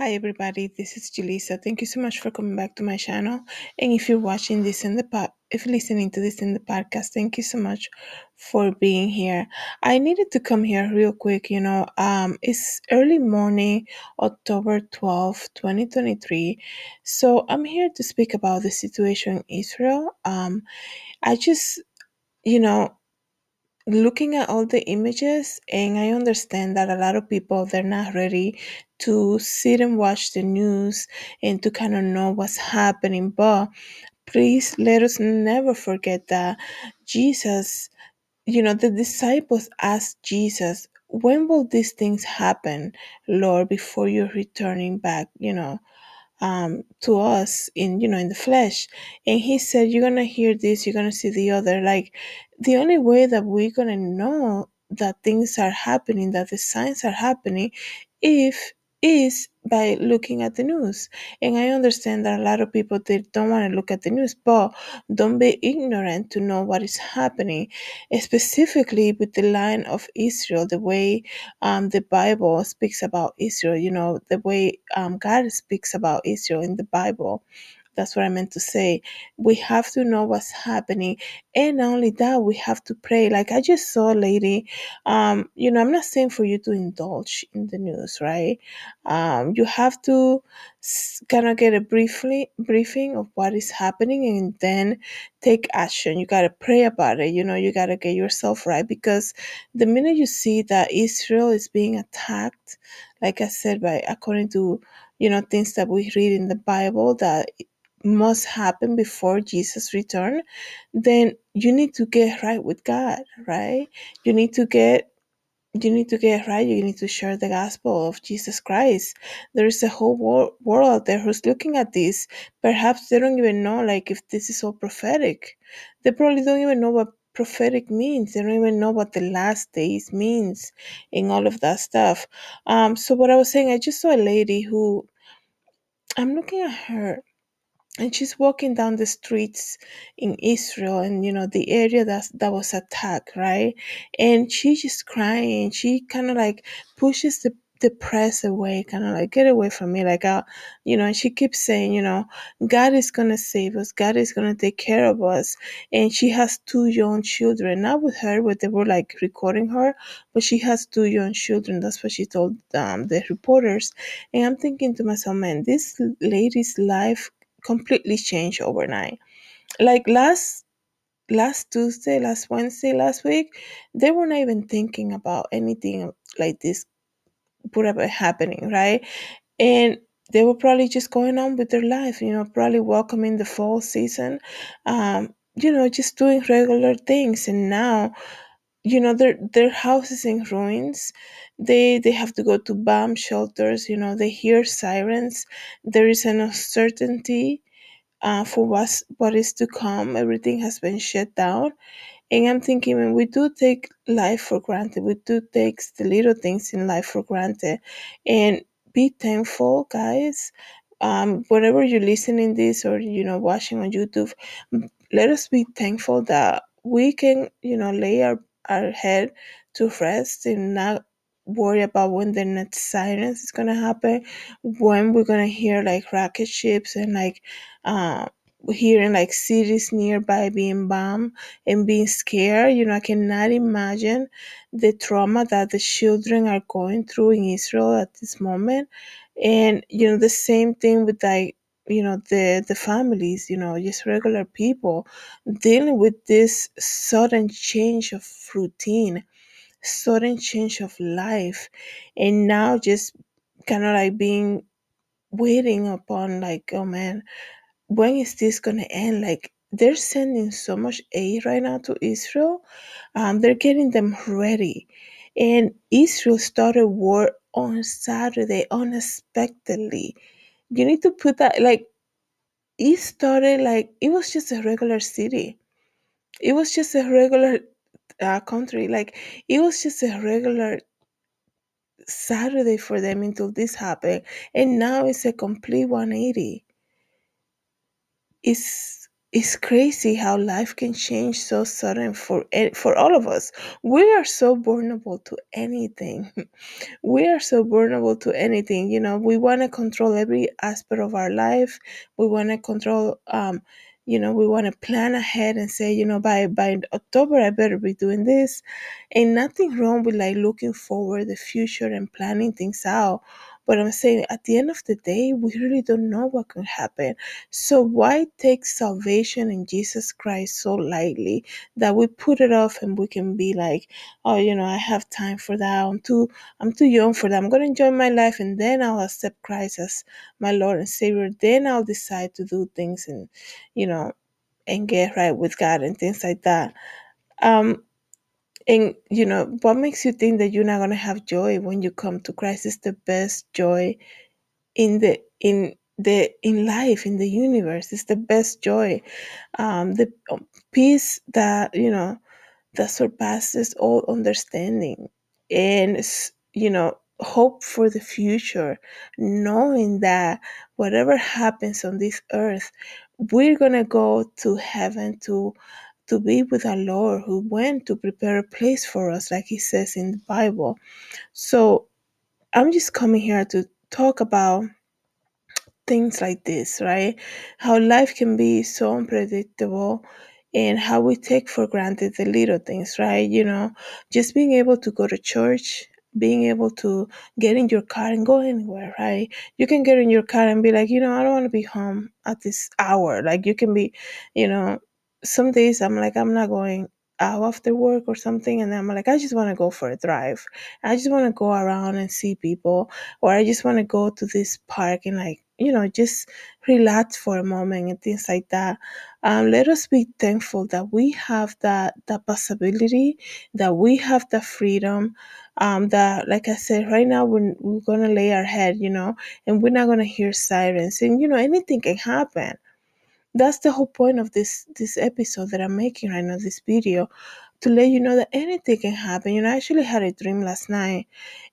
Hi everybody, this is Julissa. Thank you so much for coming back to my channel. And if you're watching this in the pod, if listening to this in the podcast, thank you so much for being here. I needed to come here real quick, you know. Um, it's early morning, October 12, 2023. So I'm here to speak about the situation in Israel. Um, I just, you know, looking at all the images and i understand that a lot of people they're not ready to sit and watch the news and to kind of know what's happening. But please let us never forget that jesus you know the disciples asked jesus when will these things happen lord before you're returning back? You know um, to us in you know in the flesh. And he said you're gonna hear this you're gonna see the other. Like the only way that we're gonna know that things are happening that the signs are happening if is by looking at the news and i understand that a lot of people they don't want to look at the news but don't be ignorant to know what is happening specifically with the line of israel the way um, the Bible speaks about Israel, you know, the way um, God speaks about Israel in the Bible. That's what I meant to say. We have to know what's happening. And not only that, we have to pray. Like I just saw a lady, um, you know, I'm not saying for you to indulge in the news, right? Um, you have to kind of get a briefly briefing of what is happening and then take action. You got to pray about it. You know, you got to get yourself right because the minute you see that Israel is being attacked, like I said, by according to you know things that we read in the Bible that must happen before Jesus return, then you need to get right with God, right? You need to get you need to get right. You need to share the gospel of Jesus Christ. There is a whole wor- world out there who's looking at this. Perhaps they don't even know, like, if this is all prophetic. They probably don't even know what prophetic means. They don't even know what the last days means and all of that stuff. Um, so what I was saying, I just saw a lady who I'm looking at her and she's walking down the streets in Israel and you know the area that that was attacked right? And she's just crying. She kind of like pushes the the press away kind of like get away from me like uh you know and she keeps saying you know god is gonna save us. God is gonna take care of us. And she has two young children not with her but they were like recording her but she has two young children. That's what she told um, the reporters. And i'm thinking to myself man this lady's life completely changed overnight. Like last last Tuesday, last Wednesday, last week, they were not even thinking about anything like this would been happening, right? And they were probably just going on with their life, you know, probably welcoming the fall season, um, you know, just doing regular things. And now, you know, their their house is in ruins. They they have to go to bomb shelters. You know, they hear sirens. There is an uncertainty uh, for what's, what is to come. Everything has been shut down. And I'm thinking when we do take life for granted, we do take the little things in life for granted. And be thankful, guys. Um, whenever you're listening this or you know watching on YouTube, let us be thankful that we can, you know, lay our, our head to rest and not worry about when the next silence is gonna happen, when we're gonna hear like rocket ships and like uh, hearing like cities nearby being bombed and being scared. You know, I cannot imagine the trauma that the children are going through in Israel at this moment. And you know, the same thing with like you know the the families you know just regular people dealing with this sudden change of routine sudden change of life and now just kind of like being waiting upon like oh man when is this gonna end? Like they're sending so much aid right now to israel um, they're getting them ready. And israel started war on saturday unexpectedly you need to put that like it started like it was just a regular city it was just a regular uh, country like it was just a regular Saturday for them until this happened, and now it's a complete 180. It's it's crazy how life can change so sudden for for all of us. We are so vulnerable to anything. we are so vulnerable to anything. You know, we want to control every aspect of our life. We want to control. Um, you know, we want to plan ahead and say, you know, by by October I better be doing this. And nothing wrong with like looking forward the future and planning things out. But I'm saying at the end of the day, we really don't know what can happen. So why take salvation in Jesus Christ so lightly that we put it off and we can be like, oh, you know, I have time for that. I'm too I'm too young for that. I'm gonna enjoy my life and then I'll accept Christ as my Lord and Savior. Then I'll decide to do things and you know and get right with God and things like that. Um and you know, what makes you think that you're not gonna have joy when you come to Christ? Is the best joy in the in the in life in the universe. It's the best joy. Um the um, peace that you know that surpasses all understanding. And you know hope for the future knowing that whatever happens on this earth we're gonna go to heaven to to be with our lord who went to prepare a place for us like he says in the bible so i'm just coming here to talk about things like this, right? How life can be so unpredictable and how we take for granted the little things, right? You know, just being able to go to church, being able to get in your car and go anywhere, right? You can get in your car and be like, you know, I don't want to be home at this hour. Like you can be, you know, some days I'm like, I'm not going out after work or something and I'm like, I just want to go for a drive. I just want to go around and see people or I just want to go to this park and like you know just relax for a moment and things like that. Um, let us be thankful that we have that that possibility, that we have the freedom. Um, that like I said, right now we're, we're gonna lay our head, you know, and we're not gonna hear sirens, and you know anything can happen that's the whole point of this this episode that i'm making right now this video to let you know that anything can happen. You know i actually had a dream last night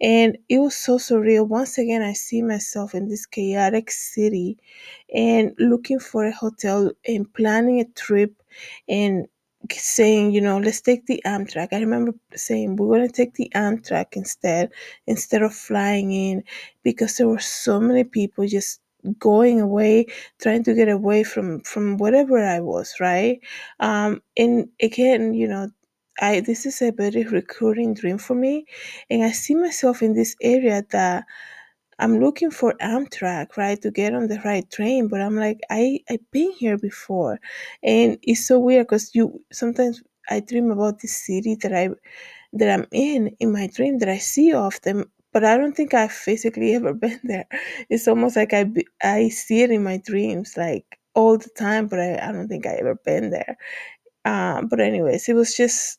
and it was so surreal. Once again i see myself in this chaotic city and looking for a hotel and planning a trip and saying you know let's take the amtrak. I remember saying we're to take the amtrak instead instead of flying in because there were so many people just going away trying to get away from from whatever I was, right? Um, and again, you know, I this is a very recurring dream for me, and I see myself in this area that I'm looking for Amtrak, right, to get on the right train, but I'm like, I I've been here before, and it's so weird because you sometimes I dream about this city that I that I'm in in my dream that I see often, but I don't think I've physically ever been there. It's almost like I I see it in my dreams like all the time, but I, I don't think I ever been there. Um, but anyways, it was just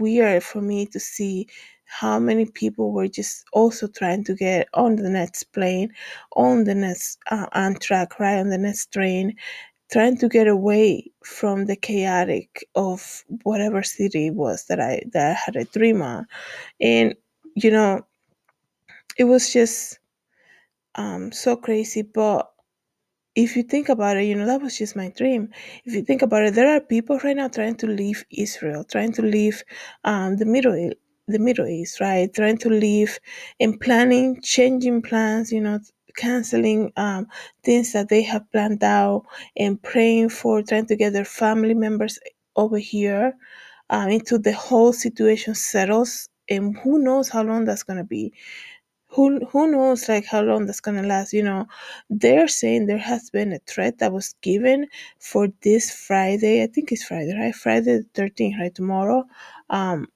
weird for me to see how many people were just also trying to get on the next plane, on the next uh, Amtrak, right on the next train, trying to get away from the chaotic of whatever city it was that I that I had a dream on, and you know it was just um, so crazy. But if you think about it, you know, that was just my dream. If you think about it, there are people right now trying to leave Israel, trying to leave um, the Middle. The Middle East, right? Trying to leave and planning, changing plans, you know, canceling um, things that they have planned out and praying for, trying to get their family members over here um, until the whole situation settles. And who knows how long that's going to be who who knows like how long that's gonna last you know? They're saying there has been a threat that was given for this friday i think it's friday right? Friday the 13th right? Tomorrow um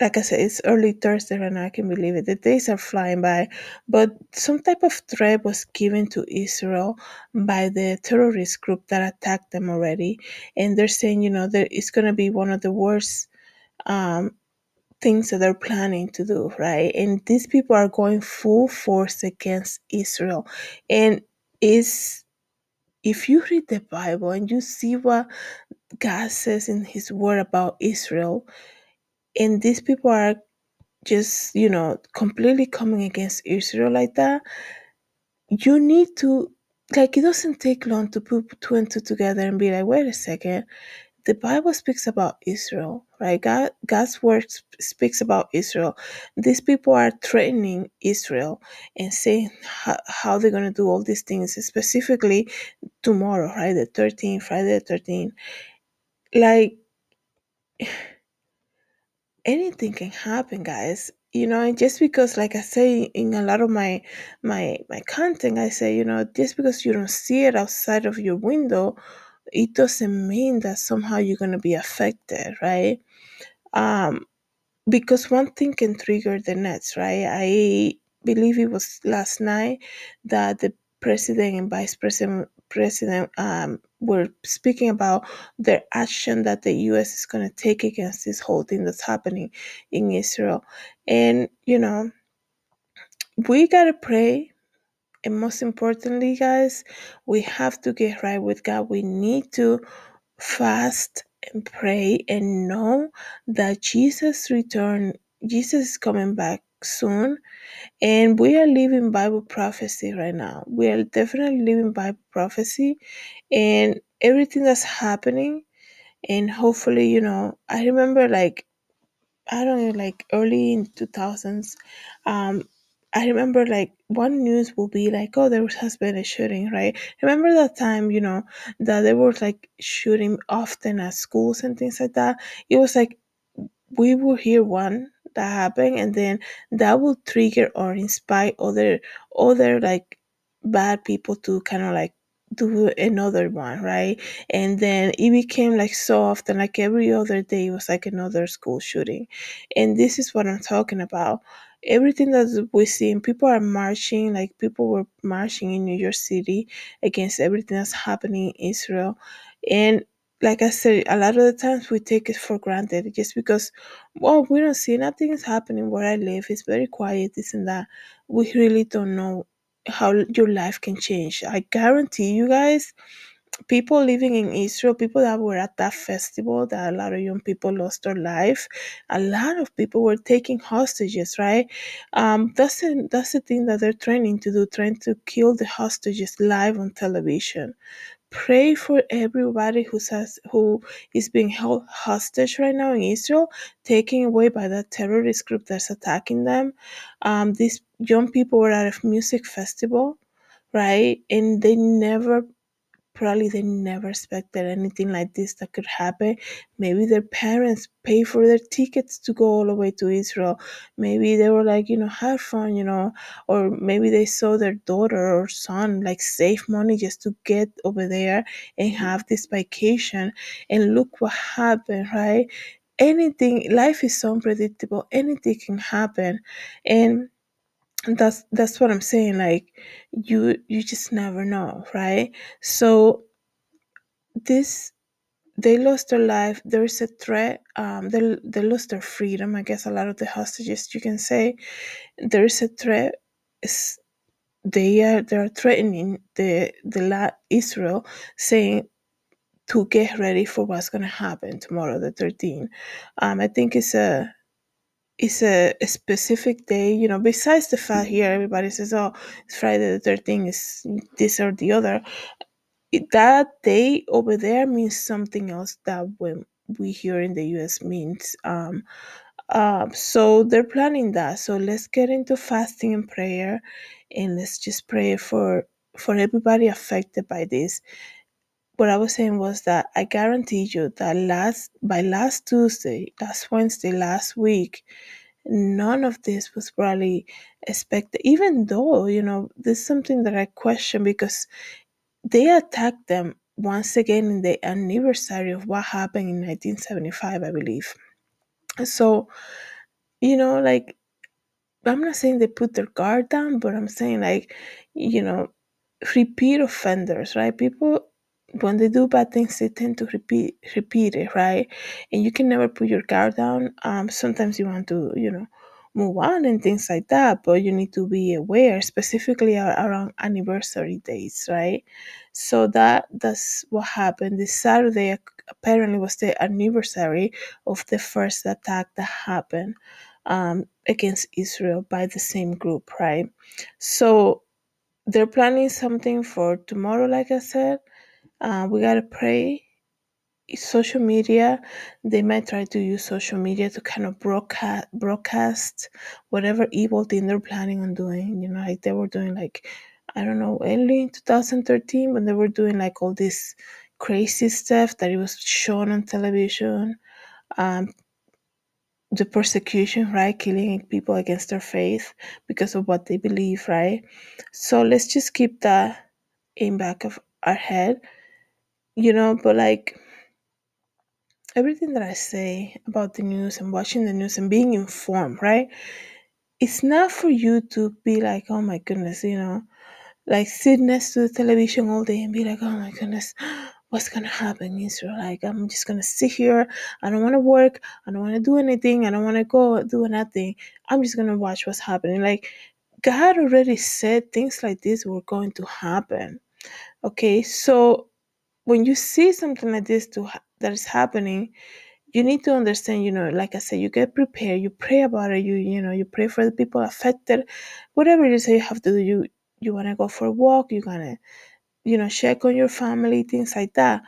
like i said it's early thursday right now i can believe it. The days are flying by but some type of threat was given to israel by the terrorist group that attacked them already. And they're saying you know that it's going to be one of the worst um things that they're planning to do, right? And these people are going full force against Israel. And is if you read the Bible and you see what God says in his word about Israel, and these people are just, you know, completely coming against Israel like that, you need to like it doesn't take long to put two and two together and be like, wait a second, the Bible speaks about Israel, right? God, God's word speaks about Israel. These people are threatening Israel and saying how, how they're going to do all these things, specifically tomorrow, right? The 13th, Friday the 13th. Like, anything can happen, guys. You know, and just because, like I say in a lot of my my my content, I say, you know, just because you don't see it outside of your window, it doesn't mean that somehow you're gonna be affected, right? Um, because one thing can trigger the next, right? I believe it was last night that the president and vice president president um, were speaking about their action that the U.S. is going to take against this whole thing that's happening in Israel, and you know, we gotta pray. And most importantly, guys, we have to get right with God. We need to fast and pray and know that Jesus return Jesus is coming back soon and we are living Bible prophecy right now. We are definitely living Bible prophecy and everything that's happening and hopefully, you know, I remember like I don't know, like early in 2000s, um, I remember like one news will be like, oh, there has been a shooting, right? Remember that time, you know, that there was like shooting often at schools and things like that. It was like we will hear one that happened, and then that will trigger or inspire other other like bad people to kind of like do another one, right? And then it became like so often, like every other day, was like another school shooting. And this is what I'm talking about. Everything that we see, people are marching, like people were marching in New York City against everything that's happening in Israel. And like I said, a lot of the times we take it for granted just because, well, we don't see nothing is happening where I live. It's very quiet, this and that. We really don't know how your life can change. I guarantee you guys, people living in Israel, people that were at that festival, that a lot of young people lost their life. A lot of people were taking hostages, right? Um, that's the, that's the thing that they're trying to do, trying to kill the hostages live on television pray for everybody who says who is being held hostage right now in Israel, taken away by that terrorist group that's attacking them. Um, these young people were at a music festival, right, and they never probably they never expected anything like this that could happen. Maybe their parents pay for their tickets to go all the way to Israel. Maybe they were like, you know, have fun, you know, or maybe they saw their daughter or son like save money just to get over there and mm-hmm. have this vacation. And look what happened, right? Anything, life is so unpredictable. Anything can happen. And that's that's what i'm saying like you you just never know right? So this they lost their life there is a threat um they, they lost their freedom i guess a lot of the hostages you can say. There is a threat it's, they are they are threatening the the la- israel saying to get ready for what's going to happen tomorrow the 13th um i think it's a it's a, a specific day, you know, besides the fact here everybody says, oh, it's Friday the 13th, is this or the other. It- that day over there means something else that when we here in the US means. Um, um, so they're planning that. So let's get into fasting and prayer and let's just pray for for everybody affected by this. What I was saying was that I guarantee you that last by last Tuesday, last Wednesday, last week, none of this was probably expected. Even though you know this is something that i question because they attacked them once again in the anniversary of what happened in 1975 i believe. So you know like i'm not saying they put their guard down but i'm saying like you know repeat offenders right? People when they do bad things they tend to repeat repeat it right? And you can never put your guard down. Um sometimes you want to you know move on and things like that but you need to be aware specifically ar- around anniversary dates right? So that that's what happened. This saturday apparently was the anniversary of the first attack that happened um, against israel by the same group right? So they're planning something for tomorrow, like I said. Uh, we gotta pray. Social media, they might try to use social media to kind of broadcast broadcast whatever evil thing they're planning on doing. You know, like they were doing like I don't know, early in 2013 when they were doing like all this crazy stuff that it was shown on television. Um, the persecution, right? Killing people against their faith because of what they believe, right? So let's just keep that in back of our head, you know, but like everything that I say about the news and watching the news and being informed, right? It's not for you to be like, oh my goodness, you know, like sit next to the television all day and be like, oh my goodness, what's gonna happen in Israel? Like I'm just gonna sit here. I don't wanna work, I don't wanna do anything, I don't wanna go do nothing. I'm just gonna watch what's happening. Like God already said things like this were going to happen. Okay, so when you see something like this to ha- that is happening, you need to understand, you know, like I said, you get prepared, you pray about it, you you know, you pray for the people affected, whatever it is that you have to do, you you wanna go for a walk, you gonna, you know, check on your family, things like that.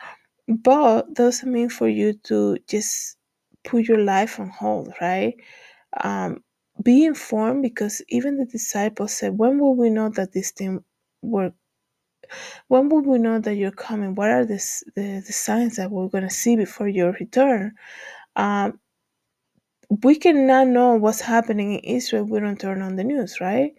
But doesn't mean for you to just put your life on hold, right? Um, be informed because even the disciples said, When will we know that this thing were when will we know that you're coming? What are the, the, signs that we're going to see before your return? Um, we cannot know what's happening in Israel we don't turn on the news, right?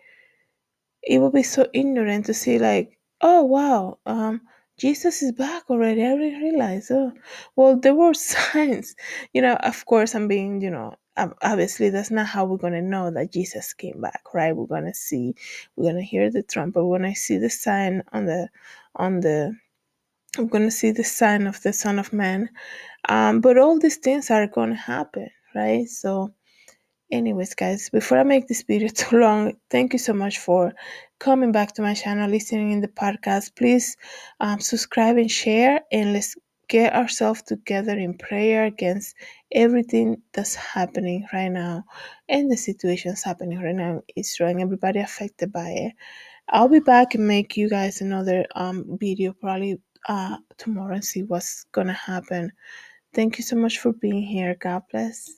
It would be so ignorant to see like, oh wow, um, Jesus is back already. I didn't realize. Oh, well, there were signs. You know, of course, I'm being, you know, obviously that's not how we're gonna know that Jesus came back, right? We're gonna see, we're gonna hear the trumpet, we're gonna see the sign on the, on the. We're gonna see the sign of the Son of Man, um, but all these things are gonna happen, right? So, Anyways, guys, before I make this video too long, thank you so much for coming back to my channel, listening in the podcast. Please um, subscribe and share, and let's get ourselves together in prayer against everything that's happening right now and the situations happening right now in Israel and everybody affected by it. I'll be back and make you guys another um, video probably uh, tomorrow and see what's gonna happen. Thank you so much for being here. God bless.